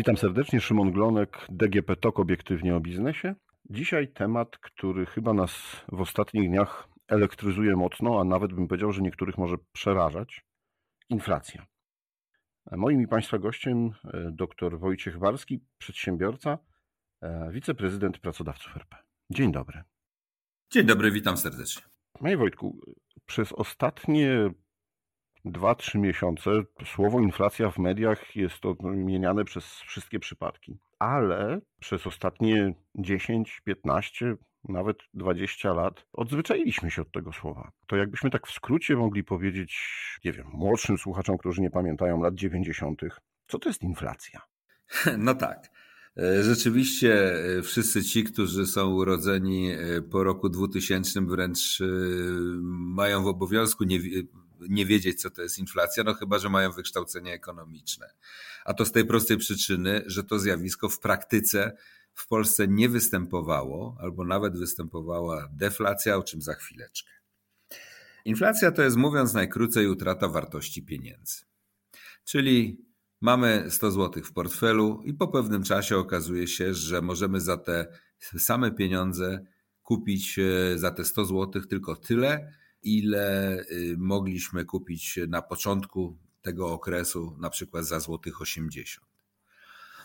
Witam serdecznie, Szymon Glonek, DGP TOK obiektywnie o biznesie. Dzisiaj temat, który chyba nas w ostatnich dniach elektryzuje mocno, a nawet bym powiedział, że niektórych może przerażać. Inflacja. Moim i Państwa gościem e, dr Wojciech Warski, przedsiębiorca, e, wiceprezydent pracodawców RP. Dzień dobry. Dzień dobry, witam serdecznie. Panie Wojtku, przez ostatnie 2-3 miesiące słowo inflacja w mediach jest odmieniane przez wszystkie przypadki, ale przez ostatnie 10, 15, nawet 20 lat odzwyczailiśmy się od tego słowa. To jakbyśmy tak w skrócie mogli powiedzieć, nie wiem, młodszym słuchaczom, którzy nie pamiętają lat 90., co to jest inflacja? No tak. E, rzeczywiście e, wszyscy ci, którzy są urodzeni e, po roku 2000 wręcz mają w obowiązku nie, nie wiedzieć, co to jest inflacja, no chyba, że mają wykształcenie ekonomiczne. A to z tej prostej przyczyny, że to zjawisko w praktyce w Polsce nie występowało, albo nawet występowała deflacja, o czym za chwileczkę. Inflacja to jest, mówiąc najkrócej, utrata wartości pieniędzy. Czyli mamy 100 zł w portfelu i po pewnym czasie okazuje się, że możemy za te same pieniądze kupić e, za te 100 zł tylko tyle, ile y, mogliśmy kupić na początku tego okresu, na przykład za złotych 80.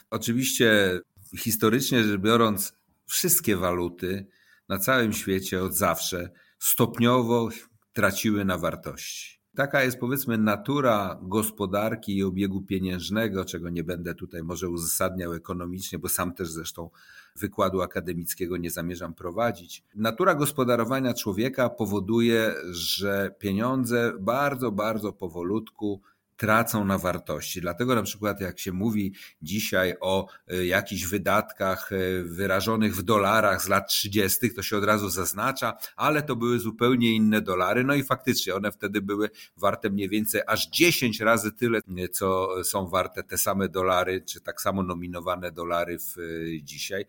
Oczywiście historycznie rzecz biorąc, wszystkie waluty na całym świecie od zawsze stopniowo traciły na wartości. Taka jest powiedzmy natura gospodarki i obiegu pieniężnego, czego nie będę tutaj może uzasadniał ekonomicznie, bo sam też zresztą wykładu akademickiego nie zamierzam prowadzić. Natura gospodarowania człowieka powoduje, że pieniądze bardzo, bardzo powolutku tracą na wartości. Dlatego na przykład jak się mówi dzisiaj o e, jakichś wydatkach e, wyrażonych w dolarach z lat 30., to się od razu zaznacza, ale to były zupełnie inne dolary. No i faktycznie one wtedy były warte mniej więcej aż 10 razy tyle, e, co są warte te same dolary, czy tak samo nominowane dolary w dzisiaj,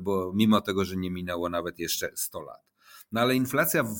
bo mimo tego, że nie minęło nawet jeszcze 100 lat. No ale inflacja w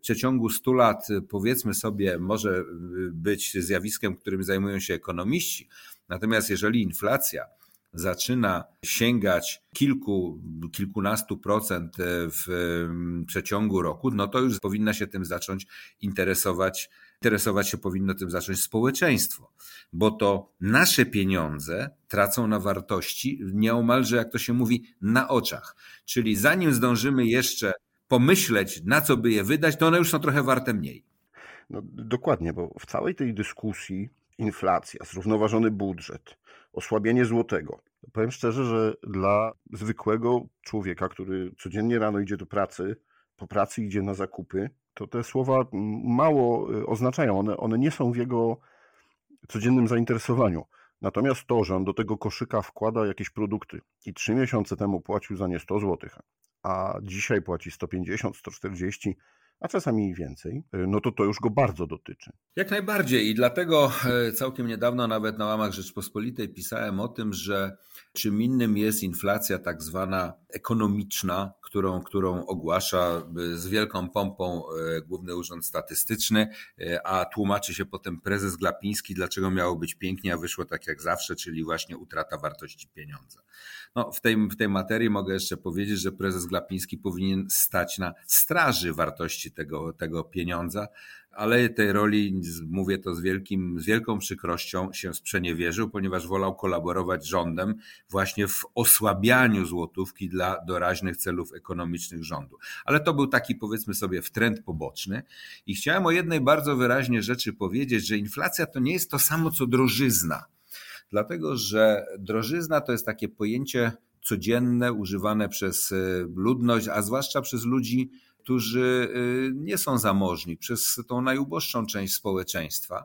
przeciągu 100 lat, powiedzmy sobie, może być zjawiskiem, którym zajmują się ekonomiści. Natomiast jeżeli inflacja zaczyna sięgać kilku, kilkunastu procent w przeciągu roku, no to już powinna się tym zacząć interesować, interesować się powinno tym zacząć społeczeństwo, bo to nasze pieniądze tracą na wartości nieomalże, jak to się mówi, na oczach. Czyli zanim zdążymy jeszcze pomyśleć, na co by je wydać, to one już są trochę warte mniej. No, dokładnie, bo w całej tej dyskusji inflacja, zrównoważony budżet, osłabienie złotego. Powiem szczerze, że dla zwykłego człowieka, który codziennie rano idzie do pracy, po pracy idzie na zakupy, to te słowa mało y, oznaczają. One, one nie są w jego codziennym zainteresowaniu. Natomiast to, że on do tego koszyka wkłada jakieś produkty i trzy miesiące temu płacił za nie 100 zł, a dzisiaj płaci 150, 140, a czasami i więcej, no to to już go bardzo dotyczy. Jak najbardziej i dlatego e, całkiem niedawno nawet na łamach Rzeczpospolitej pisałem o tym, że czym innym jest inflacja tak zwana ekonomiczna, którą, którą ogłasza e, z wielką pompą e, Główny Urząd Statystyczny, a tłumaczy się potem prezes Glapiński, dlaczego miało być pięknie, a wyszło tak jak zawsze, czyli właśnie utrata wartości pieniądza. No, w, tej, w tej materii mogę jeszcze powiedzieć, że prezes Glapiński powinien stać na straży wartości tego, tego pieniądza, ale tej roli, mówię to z, wielkim, z wielką przykrością, się sprzeniewierzył, ponieważ wolał kolaborować z rządem właśnie w osłabianiu złotówki dla doraźnych celów ekonomicznych rządu. Ale to był taki, powiedzmy sobie, trend poboczny. I chciałem o jednej bardzo wyraźnie rzeczy powiedzieć, że inflacja to nie jest to samo co drożyzna dlatego że drożyzna to jest takie pojęcie codzienne, używane przez y, ludność, a zwłaszcza przez ludzi, którzy y, nie są zamożni, przez tą najuboższą część społeczeństwa.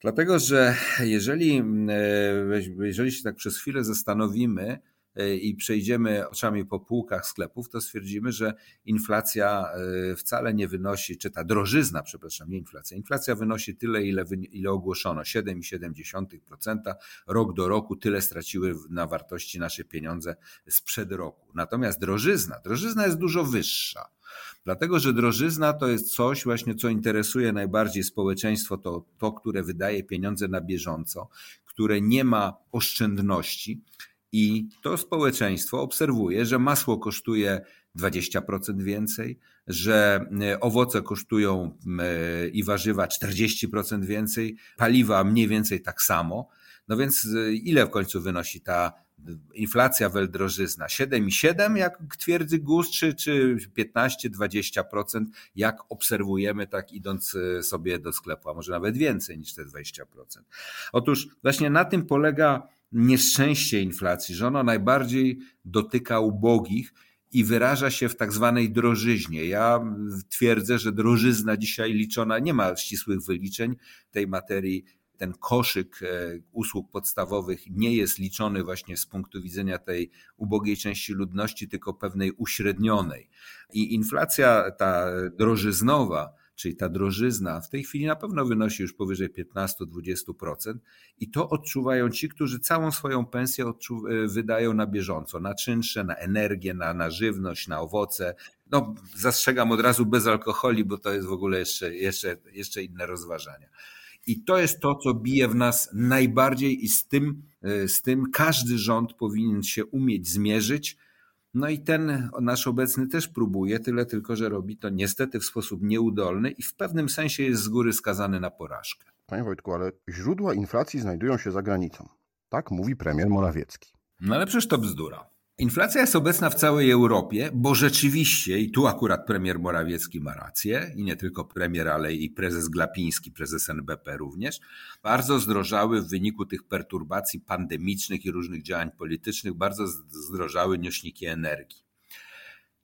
Dlatego, że jeżeli, y, jeżeli się tak przez chwilę zastanowimy, E, i przejdziemy oczami po półkach sklepów, to stwierdzimy, że inflacja wcale nie wynosi, czy ta drożyzna, przepraszam, nie inflacja, inflacja wynosi tyle, ile, ile ogłoszono, 7,7%, rok do roku tyle straciły na wartości nasze pieniądze sprzed roku. Natomiast drożyzna, drożyzna jest dużo wyższa. Dlatego, że drożyzna to jest coś właśnie, co interesuje najbardziej społeczeństwo, to, to które wydaje pieniądze na bieżąco, które nie ma oszczędności. I to społeczeństwo obserwuje, że masło kosztuje 20% więcej, że e, owoce kosztują e, i warzywa 40% więcej, paliwa mniej więcej tak samo. No więc e, ile w końcu wynosi ta inflacja weldrożyzna? 7,7 jak twierdzi GUS, czy, czy 15-20% jak obserwujemy, tak idąc sobie do sklepu, a może nawet więcej niż te 20%. Otóż właśnie na tym polega nieszczęście inflacji, że ono najbardziej dotyka ubogich i wyraża się w tak zwanej drożyźnie. Ja twierdzę, że drożyzna dzisiaj liczona, nie ma ścisłych wyliczeń tej materii. Ten koszyk e, usług podstawowych nie jest liczony właśnie z punktu widzenia tej ubogiej części ludności, tylko pewnej uśrednionej. I inflacja ta drożyznowa, czyli ta drożyzna w tej chwili na pewno wynosi już powyżej 15-20% i to odczuwają ci, którzy całą swoją pensję e, wydają na bieżąco, na czynsze, na energię, na, na żywność, na owoce. No, zastrzegam od razu bez alkoholi, bo to jest w ogóle jeszcze, jeszcze, jeszcze inne rozważania. I to jest to, co bije w nas najbardziej, i z tym, e, z tym każdy rząd powinien się umieć zmierzyć, no i ten nasz obecny też próbuje, tyle tylko, że robi to niestety w sposób nieudolny i w pewnym sensie jest z góry skazany na porażkę. Panie Wojtku, ale źródła inflacji znajdują się za granicą. Tak mówi premier Morawiecki. No ale przecież to bzdura. Inflacja jest obecna w całej Europie, bo rzeczywiście, i tu akurat premier Morawiecki ma rację, i nie tylko premier, ale i prezes Glapiński, prezes NBP również, bardzo zdrożały w wyniku tych perturbacji pandemicznych i różnych działań politycznych, bardzo zdrożały nośniki energii.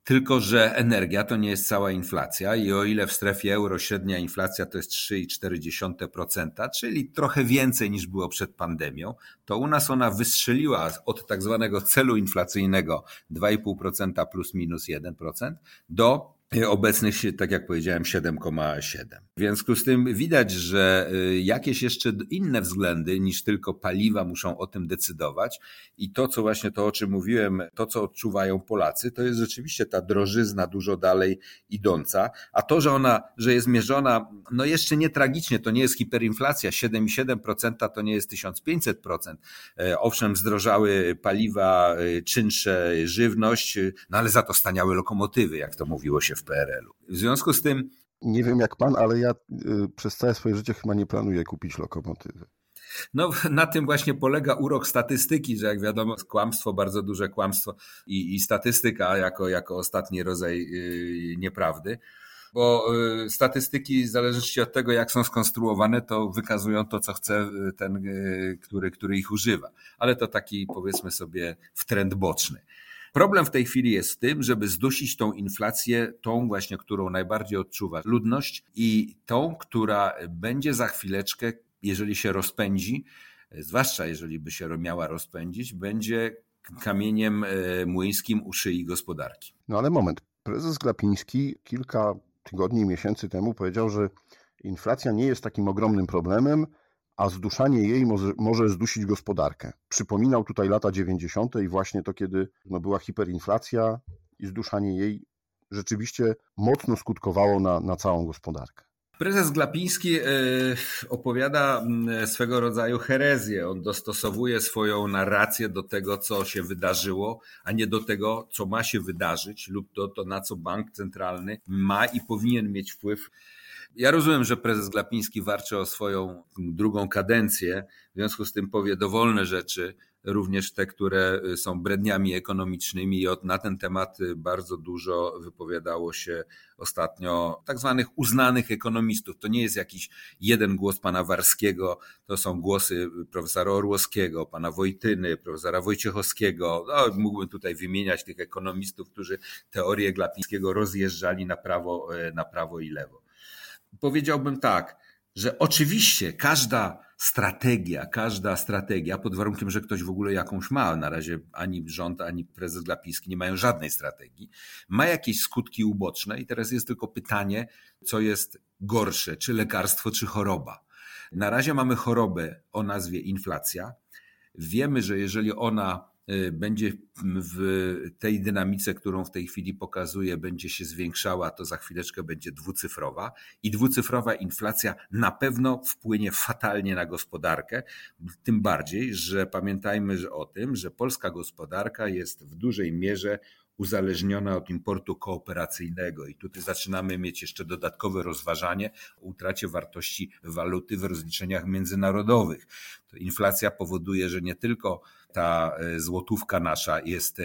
Tylko, że energia to nie jest cała inflacja i o ile w strefie euro średnia inflacja to jest 3,4%, czyli trochę więcej niż było przed pandemią, to u nas ona wystrzeliła od tak zwanego celu inflacyjnego 2,5% plus minus 1% do obecnych, tak jak powiedziałem, 7,7. W związku z tym widać, że y, jakieś jeszcze inne względy niż tylko paliwa muszą o tym decydować i to, co właśnie to, o czym mówiłem, to, co odczuwają Polacy, to jest rzeczywiście ta drożyzna dużo dalej idąca, a to, że ona, że jest mierzona, no jeszcze nie tragicznie, to nie jest hiperinflacja, 7,7% to nie jest 1500%. E, owszem, zdrożały paliwa, y, czynsze, żywność, y, no ale za to staniały lokomotywy, jak to mówiło się w PRL-u. W związku z tym. Nie wiem jak pan, ale ja y, przez całe swoje życie chyba nie planuję kupić lokomotywy. No, na tym właśnie polega urok statystyki, że jak wiadomo, kłamstwo, bardzo duże kłamstwo i, i statystyka jako, jako ostatni rodzaj yy, nieprawdy. Bo yy, statystyki, w zależności od tego, jak są skonstruowane, to wykazują to, co chce y, ten, który, który ich używa. Ale to taki, powiedzmy sobie, wtręt boczny. Problem w tej chwili jest w tym, żeby zdusić tą inflację, tą właśnie, którą najbardziej odczuwa ludność i tą, która będzie za chwileczkę, jeżeli się rozpędzi, zwłaszcza jeżeli by się miała rozpędzić, będzie kamieniem e, młyńskim u szyi gospodarki. No ale moment. Prezes Glapiński kilka tygodni, miesięcy temu powiedział, że inflacja nie jest takim ogromnym problemem, a zduszanie jej może, może zdusić gospodarkę. Przypominał tutaj lata 90. i właśnie to, kiedy no, była hiperinflacja i zduszanie jej rzeczywiście mocno skutkowało na, na całą gospodarkę. Prezes Glapiński e, opowiada swego rodzaju herezję. On dostosowuje swoją narrację do tego, co się wydarzyło, a nie do tego, co ma się wydarzyć, lub do to, na co bank centralny ma i powinien mieć wpływ ja rozumiem, że prezes Glapiński warczy o swoją drugą kadencję, w związku z tym powie dowolne rzeczy, również te, które są bredniami ekonomicznymi i na ten temat bardzo dużo wypowiadało się ostatnio tak zwanych uznanych ekonomistów. To nie jest jakiś jeden głos pana Warskiego, to są głosy profesora Orłowskiego, pana Wojtyny, profesora Wojciechowskiego. No, mógłbym tutaj wymieniać tych ekonomistów, którzy teorię Glapińskiego rozjeżdżali na prawo, na prawo i lewo powiedziałbym tak, że oczywiście każda strategia, każda strategia, pod warunkiem, że ktoś w ogóle jakąś ma, na razie ani rząd, ani prezes Glapiński nie mają żadnej strategii, ma jakieś skutki uboczne i teraz jest tylko pytanie, co jest gorsze, czy lekarstwo, czy choroba. Na razie mamy chorobę o nazwie inflacja. Wiemy, że jeżeli ona będzie w tej dynamice, którą w tej chwili pokazuje, będzie się zwiększała, to za chwileczkę będzie dwucyfrowa. I dwucyfrowa inflacja na pewno wpłynie fatalnie na gospodarkę, tym bardziej, że pamiętajmy o tym, że polska gospodarka jest w dużej mierze uzależniona od importu kooperacyjnego. I tutaj zaczynamy mieć jeszcze dodatkowe rozważanie o utracie wartości waluty w rozliczeniach międzynarodowych. To inflacja powoduje, że nie tylko ta e, złotówka nasza jest e,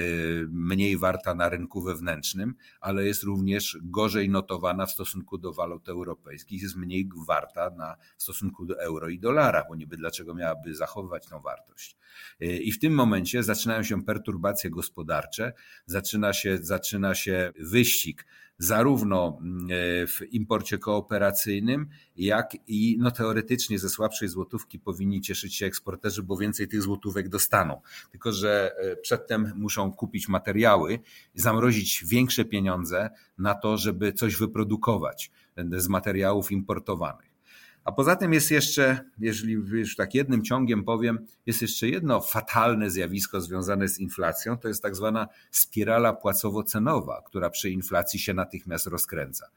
mniej warta na rynku wewnętrznym, ale jest również gorzej notowana w stosunku do walut europejskich, jest mniej warta na, w stosunku do euro i dolara, bo niby dlaczego miałaby zachowywać tą wartość. E, I w tym momencie zaczynają się perturbacje gospodarcze, zaczyna się, zaczyna się wyścig zarówno mm, e, w imporcie kooperacyjnym, jak i no, teoretycznie ze słabszej złotówki powinni cieszyć się eksporterzy, bo więcej tych złotówek dostaną. Tylko, że e, przedtem muszą kupić materiały, zamrozić większe pieniądze na to, żeby coś wyprodukować z materiałów importowanych. A poza tym jest jeszcze, jeżeli już tak jednym ciągiem powiem, jest jeszcze jedno fatalne zjawisko związane z inflacją, to jest tak zwana spirala płacowo-cenowa, która przy inflacji się natychmiast rozkręca.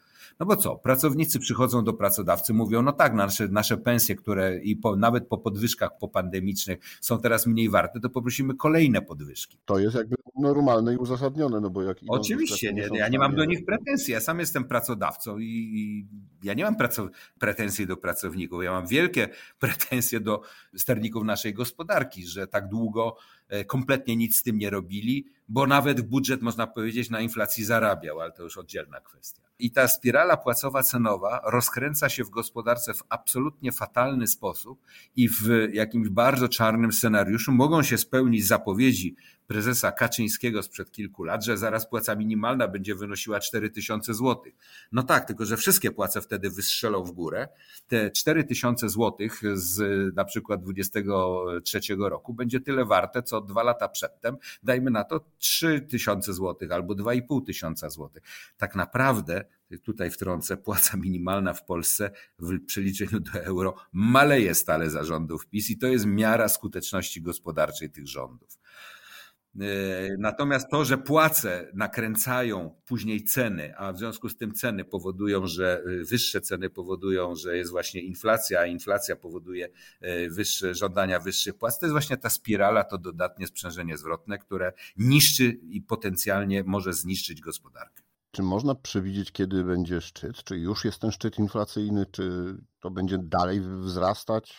No bo co? Pracownicy przychodzą do pracodawcy, mówią, no tak, nasze, nasze pensje, które i po, nawet po podwyżkach popandemicznych są teraz mniej warte, to poprosimy kolejne podwyżki. To jest jakby normalne i uzasadnione, no bo jak Oczywiście, nie, ja nie mam do nich pretensji. Ja sam jestem pracodawcą i, i ja nie mam praco, pretensji do pracowników. Ja mam wielkie pretensje do sterników naszej gospodarki, że tak długo e, kompletnie nic z tym nie robili, bo nawet budżet, można powiedzieć, na inflacji zarabiał, ale to już oddzielna kwestia. I ta spirala płacowa-cenowa rozkręca się w gospodarce w absolutnie fatalny sposób i w jakimś bardzo czarnym scenariuszu mogą się spełnić zapowiedzi prezesa Kaczyńskiego sprzed kilku lat, że zaraz płaca minimalna będzie wynosiła 4000 zł. No tak, tylko że wszystkie płace wtedy wystrzelą w górę. Te 4000 zł z na przykład 23 roku będzie tyle warte, co dwa lata przedtem. Dajmy na to 3000 zł albo 2500 zł. Tak naprawdę tutaj wtrącę, płaca minimalna w Polsce w przeliczeniu do euro maleje stale za rządów PiS i to jest miara skuteczności gospodarczej tych rządów. E, natomiast to, że płace nakręcają później ceny, a w związku z tym ceny powodują, że e, wyższe ceny powodują, że jest właśnie inflacja, a inflacja powoduje e, wyższe żądania wyższych płac, to jest właśnie ta spirala, to dodatnie sprzężenie zwrotne, które niszczy i potencjalnie może zniszczyć gospodarkę. Czy można przewidzieć, kiedy będzie szczyt? Czy już jest ten szczyt inflacyjny? Czy to będzie dalej wzrastać?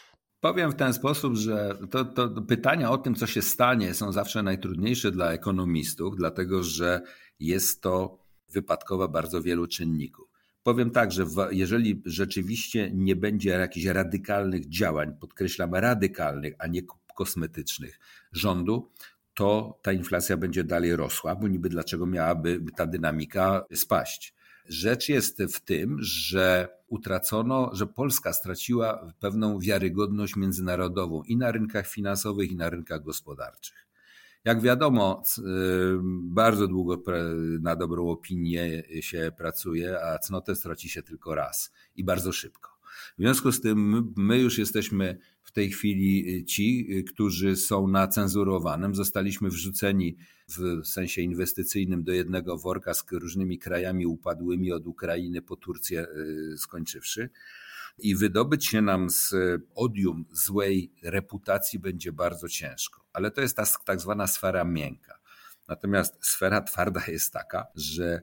Powiem w ten sposób, że to, to pytania o tym, co się stanie, są zawsze najtrudniejsze dla ekonomistów, dlatego że jest to wypadkowa bardzo wielu czynników. Powiem tak, że jeżeli rzeczywiście nie będzie jakichś radykalnych działań, podkreślam radykalnych, a nie kosmetycznych rządu, to ta inflacja będzie dalej rosła, bo niby dlaczego miałaby ta dynamika spaść. Rzecz jest w tym, że utracono, że Polska straciła pewną wiarygodność międzynarodową i na rynkach finansowych, i na rynkach gospodarczych. Jak wiadomo, y, bardzo długo na dobrą opinię się pracuje, a cnotę straci się tylko raz i bardzo szybko. W związku z tym my już jesteśmy w tej chwili y, ci, y, którzy są na cenzurowanym, zostaliśmy wrzuceni w sensie inwestycyjnym do jednego worka z różnymi krajami upadłymi od Ukrainy po Turcję y, skończywszy. I wydobyć się nam z odium złej reputacji będzie bardzo ciężko. Ale to jest ta tak zwana sfera miękka. Natomiast sfera twarda jest taka, że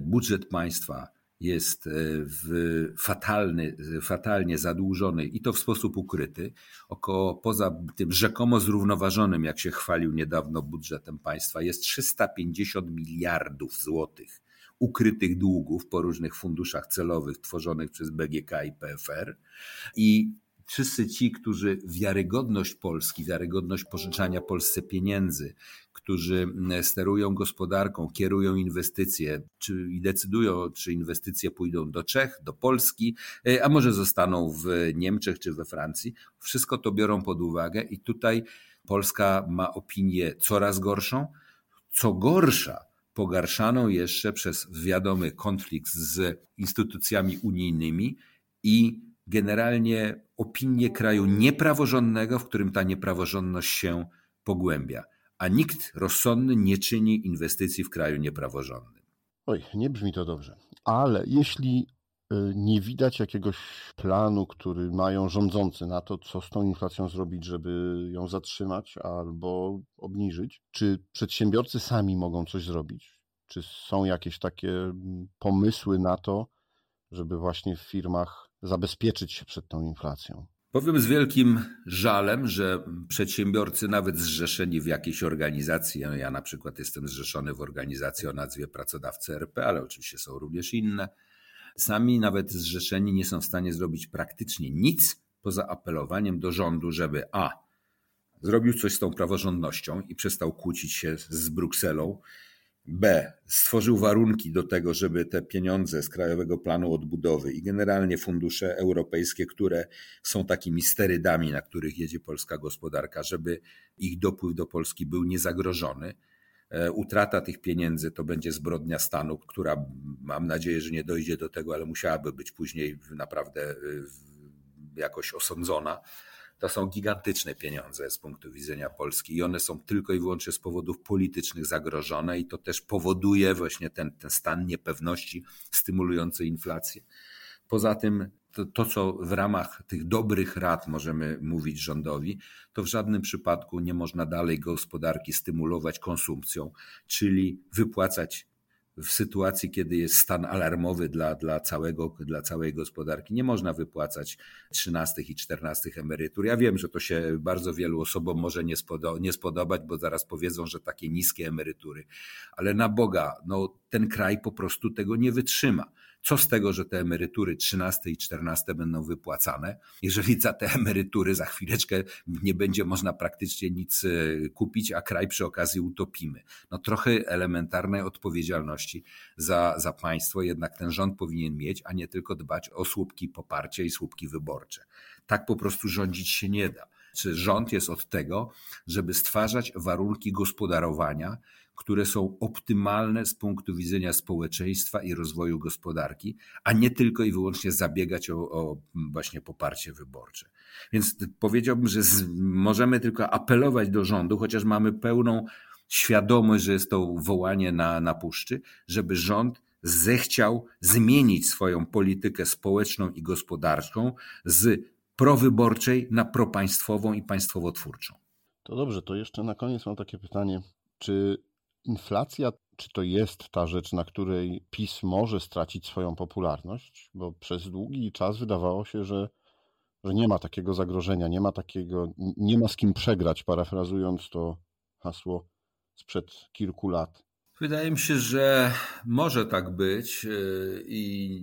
budżet państwa jest e, w fatalny, fatalnie zadłużony i to w sposób ukryty, około poza tym rzekomo zrównoważonym, jak się chwalił niedawno budżetem państwa, jest 350 miliardów złotych ukrytych długów po różnych funduszach celowych tworzonych przez BGK i PFR i wszyscy ci, którzy wiarygodność Polski, wiarygodność pożyczania Polsce pieniędzy, którzy sterują gospodarką, kierują inwestycje czy, i decydują, czy inwestycje pójdą do Czech, do Polski, e, a może zostaną w Niemczech czy we Francji. Wszystko to biorą pod uwagę i tutaj Polska ma opinię coraz gorszą. Co gorsza, pogarszaną jeszcze przez wiadomy konflikt z instytucjami unijnymi i generalnie opinię kraju niepraworządnego, w którym ta niepraworządność się pogłębia. a nikt rozsądny nie czyni inwestycji w kraju niepraworządnym. Oj, nie brzmi to dobrze. Ale jeśli y, nie widać jakiegoś planu, który mają rządzący na to, co z tą inflacją zrobić, żeby ją zatrzymać albo obniżyć, czy przedsiębiorcy sami mogą coś zrobić? Czy są jakieś takie mm, pomysły na to, żeby właśnie w firmach zabezpieczyć się przed tą inflacją? Powiem z wielkim żalem, że przedsiębiorcy, nawet zrzeszeni w jakiejś organizacji, ja na przykład jestem zrzeszony w organizacji o nazwie Pracodawcy RP, ale oczywiście są również inne, sami nawet zrzeszeni nie są w stanie zrobić praktycznie nic poza apelowaniem do rządu, żeby a. zrobił coś z tą praworządnością i przestał kłócić się z Brukselą, B. Stworzył warunki do tego, żeby te pieniądze z Krajowego Planu Odbudowy i generalnie fundusze europejskie, które są takimi sterydami, na których jedzie polska gospodarka, żeby ich dopływ do Polski był niezagrożony. E, utrata tych pieniędzy to będzie zbrodnia stanu, która mam nadzieję, że nie dojdzie do tego, ale musiałaby być później naprawdę e, jakoś osądzona to są gigantyczne pieniądze z punktu widzenia Polski i one są tylko i wyłącznie z powodów politycznych zagrożone i to też powoduje właśnie ten, ten stan niepewności stymulujący inflację. Poza tym to, to, co w ramach tych dobrych rad możemy mówić rządowi, to w żadnym przypadku nie można dalej gospodarki stymulować konsumpcją, czyli wypłacać w sytuacji, kiedy jest stan alarmowy dla, dla, całego, dla całej gospodarki, nie można wypłacać 13 i 14 emerytur. Ja wiem, że to się bardzo wielu osobom może nie, spodo nie spodobać, bo zaraz powiedzą, że takie niskie emerytury. Ale na Boga, no, ten kraj po prostu tego nie wytrzyma. Co z tego, że te emerytury 13 i 14 będą wypłacane, jeżeli za te emerytury za chwileczkę nie będzie można praktycznie nic e, kupić, a kraj przy okazji utopimy? No trochę elementarnej odpowiedzialności za, za państwo jednak ten rząd powinien mieć, a nie tylko dbać o słupki poparcia i słupki wyborcze. Tak po prostu rządzić się nie da. Czy rząd jest od tego, żeby stwarzać warunki gospodarowania, które są optymalne z punktu widzenia społeczeństwa i rozwoju gospodarki, a nie tylko i wyłącznie zabiegać o, o właśnie poparcie wyborcze. Więc powiedziałbym, że z, możemy tylko apelować do rządu, chociaż mamy pełną świadomość, że jest to wołanie na, na puszczy, żeby rząd zechciał zmienić swoją politykę społeczną i gospodarczą z prowyborczej na propaństwową i państwowotwórczą. To dobrze, to jeszcze na koniec mam takie pytanie. Czy inflacja, czy to jest ta rzecz, na której PiS może stracić swoją popularność? Bo przez długi czas wydawało się, że, że nie ma takiego zagrożenia, nie ma takiego, nie ma z kim przegrać, parafrazując to hasło sprzed kilku lat. Wydaje mi się, że może tak być yy, i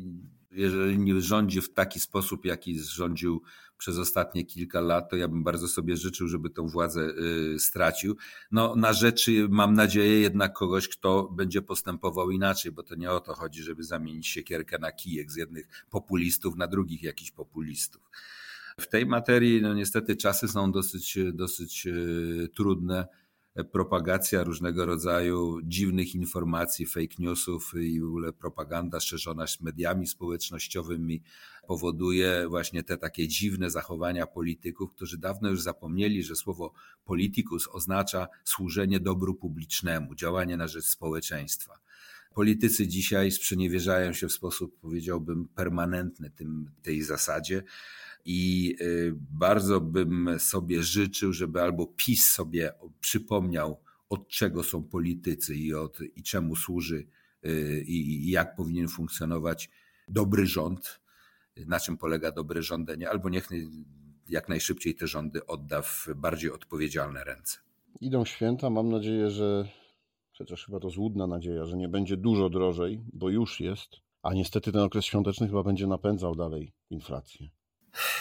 jeżeli nie rządzi w taki sposób, jaki rządził przez ostatnie kilka lat, to ja bym bardzo sobie życzył, żeby tą władzę y, stracił. No, na rzeczy mam nadzieję jednak kogoś, kto będzie postępował inaczej, bo to nie o to chodzi, żeby zamienić siekierkę na kijek z jednych populistów na drugich jakichś populistów. W tej materii, no niestety, czasy są dosyć, dosyć y, trudne propagacja różnego rodzaju dziwnych informacji, fake newsów i w ogóle propaganda szerzona mediami społecznościowymi powoduje właśnie te takie dziwne zachowania polityków, którzy dawno już zapomnieli, że słowo politykus oznacza służenie dobru publicznemu, działanie na rzecz społeczeństwa. Politycy dzisiaj sprzeniewierzają się w sposób, powiedziałbym, permanentny tym, tej zasadzie i y, bardzo bym sobie życzył, żeby albo PiS sobie przypomniał, od czego są politycy i, od, i czemu służy y, i, i jak powinien funkcjonować dobry rząd, na czym polega dobre rządzenie, albo niech jak najszybciej te rządy odda w bardziej odpowiedzialne ręce. Idą święta, mam nadzieję, że chociaż chyba to złudna nadzieja, że nie będzie dużo drożej, bo już jest, a niestety ten okres świąteczny chyba będzie napędzał dalej inflację.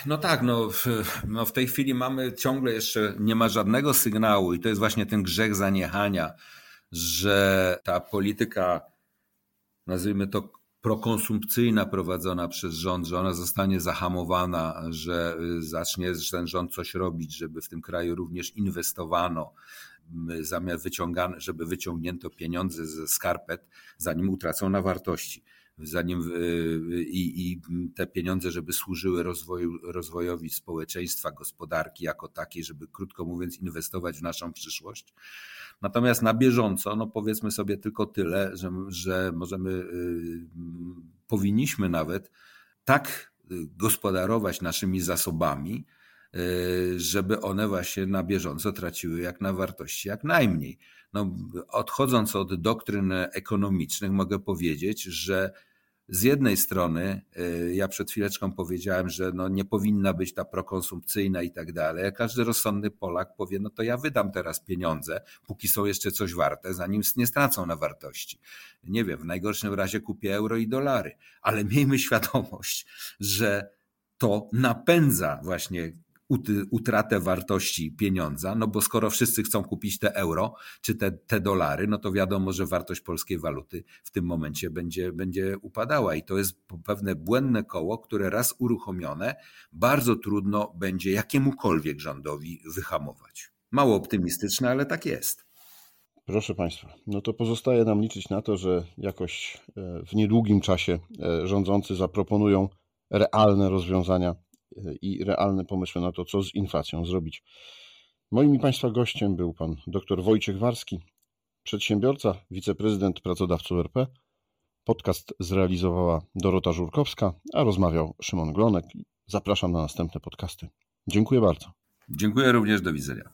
No tak, no w, no w tej chwili mamy ciągle jeszcze, nie ma żadnego sygnału i to jest właśnie ten grzech zaniechania, że ta polityka, nazwijmy to prokonsumpcyjna prowadzona przez rząd, że ona zostanie zahamowana, że zacznie ten rząd coś robić, żeby w tym kraju również inwestowano, zamiast wyciągane, żeby wyciągnięto pieniądze ze skarpet, zanim utracą na wartości. Zanim i, i te pieniądze, żeby służyły rozwoju, rozwojowi społeczeństwa, gospodarki jako takiej, żeby krótko mówiąc inwestować w naszą przyszłość. Natomiast na bieżąco, no powiedzmy sobie tylko tyle, że, że możemy, powinniśmy nawet tak gospodarować naszymi zasobami, Y, żeby one właśnie na bieżąco traciły jak na wartości jak najmniej. No, odchodząc od doktryn ekonomicznych, mogę powiedzieć, że z jednej strony, y, ja przed chwileczką powiedziałem, że no nie powinna być ta prokonsumpcyjna i tak dalej. Każdy rozsądny Polak powie, no to ja wydam teraz pieniądze, póki są jeszcze coś warte, zanim nie stracą na wartości. Nie wiem, w najgorszym razie kupię euro i dolary, ale miejmy świadomość, że to napędza właśnie utratę wartości pieniądza, no bo skoro wszyscy chcą kupić te euro czy te, te dolary, no to wiadomo, że wartość polskiej waluty w tym momencie będzie, będzie upadała i to jest pewne błędne koło, które raz uruchomione bardzo trudno będzie jakiemukolwiek rządowi wyhamować. Mało optymistyczne, ale tak jest. Proszę Państwa, no to pozostaje nam liczyć na to, że jakoś e, w niedługim czasie e, rządzący zaproponują realne rozwiązania i realne pomysły na to, co z inflacją zrobić. Moim i Państwa gościem był pan dr Wojciech Warski, przedsiębiorca, wiceprezydent pracodawców RP. Podcast zrealizowała Dorota Żurkowska, a rozmawiał Szymon Glonek. Zapraszam na następne podcasty. Dziękuję bardzo. Dziękuję również, do widzenia.